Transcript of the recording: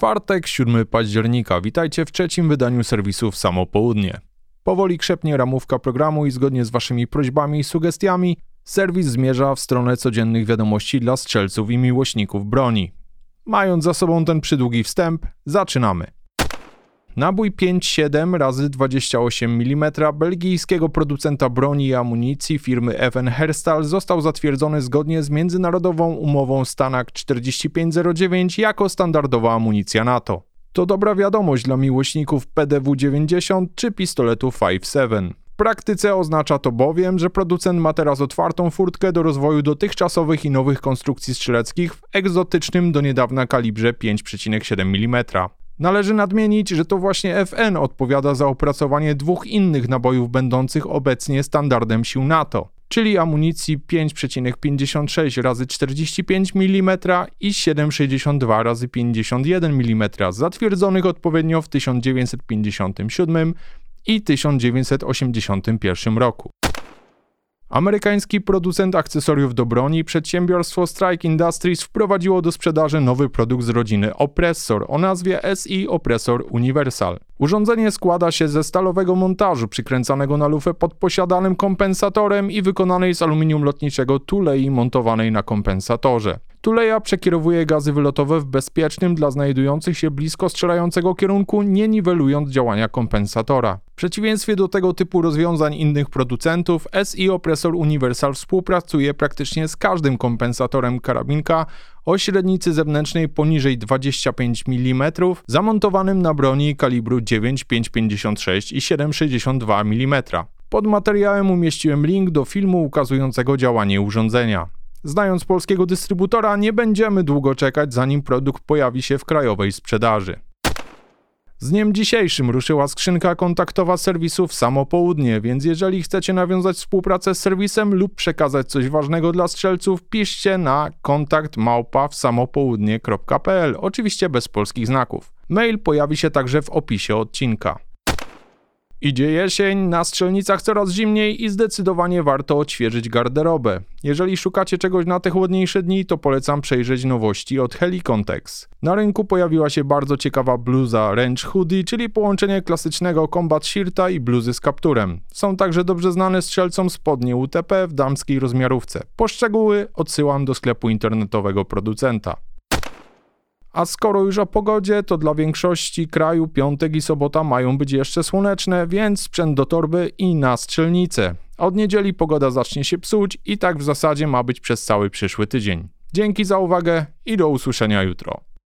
Czwartek, 7 października. Witajcie w trzecim wydaniu serwisu w samo południe. Powoli krzepnie ramówka programu i zgodnie z waszymi prośbami i sugestiami serwis zmierza w stronę codziennych wiadomości dla strzelców i miłośników broni. Mając za sobą ten przydługi wstęp, zaczynamy. Nabój 5,7 razy 28 mm belgijskiego producenta broni i amunicji firmy FN Herstal został zatwierdzony zgodnie z międzynarodową umową Stanak 4509 jako standardowa amunicja NATO. To dobra wiadomość dla miłośników PDW-90 czy pistoletu 5.7. W praktyce oznacza to bowiem, że producent ma teraz otwartą furtkę do rozwoju dotychczasowych i nowych konstrukcji strzeleckich w egzotycznym do niedawna kalibrze 5,7 mm. Należy nadmienić, że to właśnie FN odpowiada za opracowanie dwóch innych nabojów będących obecnie standardem sił NATO, czyli amunicji 5,56 x 45 mm i 7,62 x 51 mm, zatwierdzonych odpowiednio w 1957 i 1981 roku. Amerykański producent akcesoriów do broni, przedsiębiorstwo Strike Industries wprowadziło do sprzedaży nowy produkt z rodziny Opressor o nazwie SI Opressor Universal. Urządzenie składa się ze stalowego montażu przykręcanego na lufę pod posiadanym kompensatorem i wykonanej z aluminium lotniczego tulei montowanej na kompensatorze. Tuleja przekierowuje gazy wylotowe w bezpiecznym dla znajdujących się blisko strzelającego kierunku, nie niwelując działania kompensatora. W przeciwieństwie do tego typu rozwiązań innych producentów, SI Opressor Universal współpracuje praktycznie z każdym kompensatorem karabinka o średnicy zewnętrznej poniżej 25 mm, zamontowanym na broni kalibru 9,556 i 7,62 mm. Pod materiałem umieściłem link do filmu ukazującego działanie urządzenia. Znając polskiego dystrybutora, nie będziemy długo czekać, zanim produkt pojawi się w krajowej sprzedaży. Z dniem dzisiejszym ruszyła skrzynka kontaktowa serwisów Samo Południe, więc jeżeli chcecie nawiązać współpracę z serwisem lub przekazać coś ważnego dla strzelców, piszcie na kontakt w oczywiście bez polskich znaków. Mail pojawi się także w opisie odcinka. Idzie jesień, na strzelnicach coraz zimniej i zdecydowanie warto odświeżyć garderobę. Jeżeli szukacie czegoś na te chłodniejsze dni, to polecam przejrzeć nowości od Helicontex. Na rynku pojawiła się bardzo ciekawa bluza Range Hoodie, czyli połączenie klasycznego combat shirta i bluzy z kapturem. Są także dobrze znane strzelcom spodnie UTP w damskiej rozmiarówce. Poszczegóły odsyłam do sklepu internetowego producenta. A skoro już o pogodzie, to dla większości kraju piątek i sobota mają być jeszcze słoneczne, więc sprzęt do torby i na strzelnicę. Od niedzieli pogoda zacznie się psuć i tak w zasadzie ma być przez cały przyszły tydzień. Dzięki za uwagę i do usłyszenia jutro.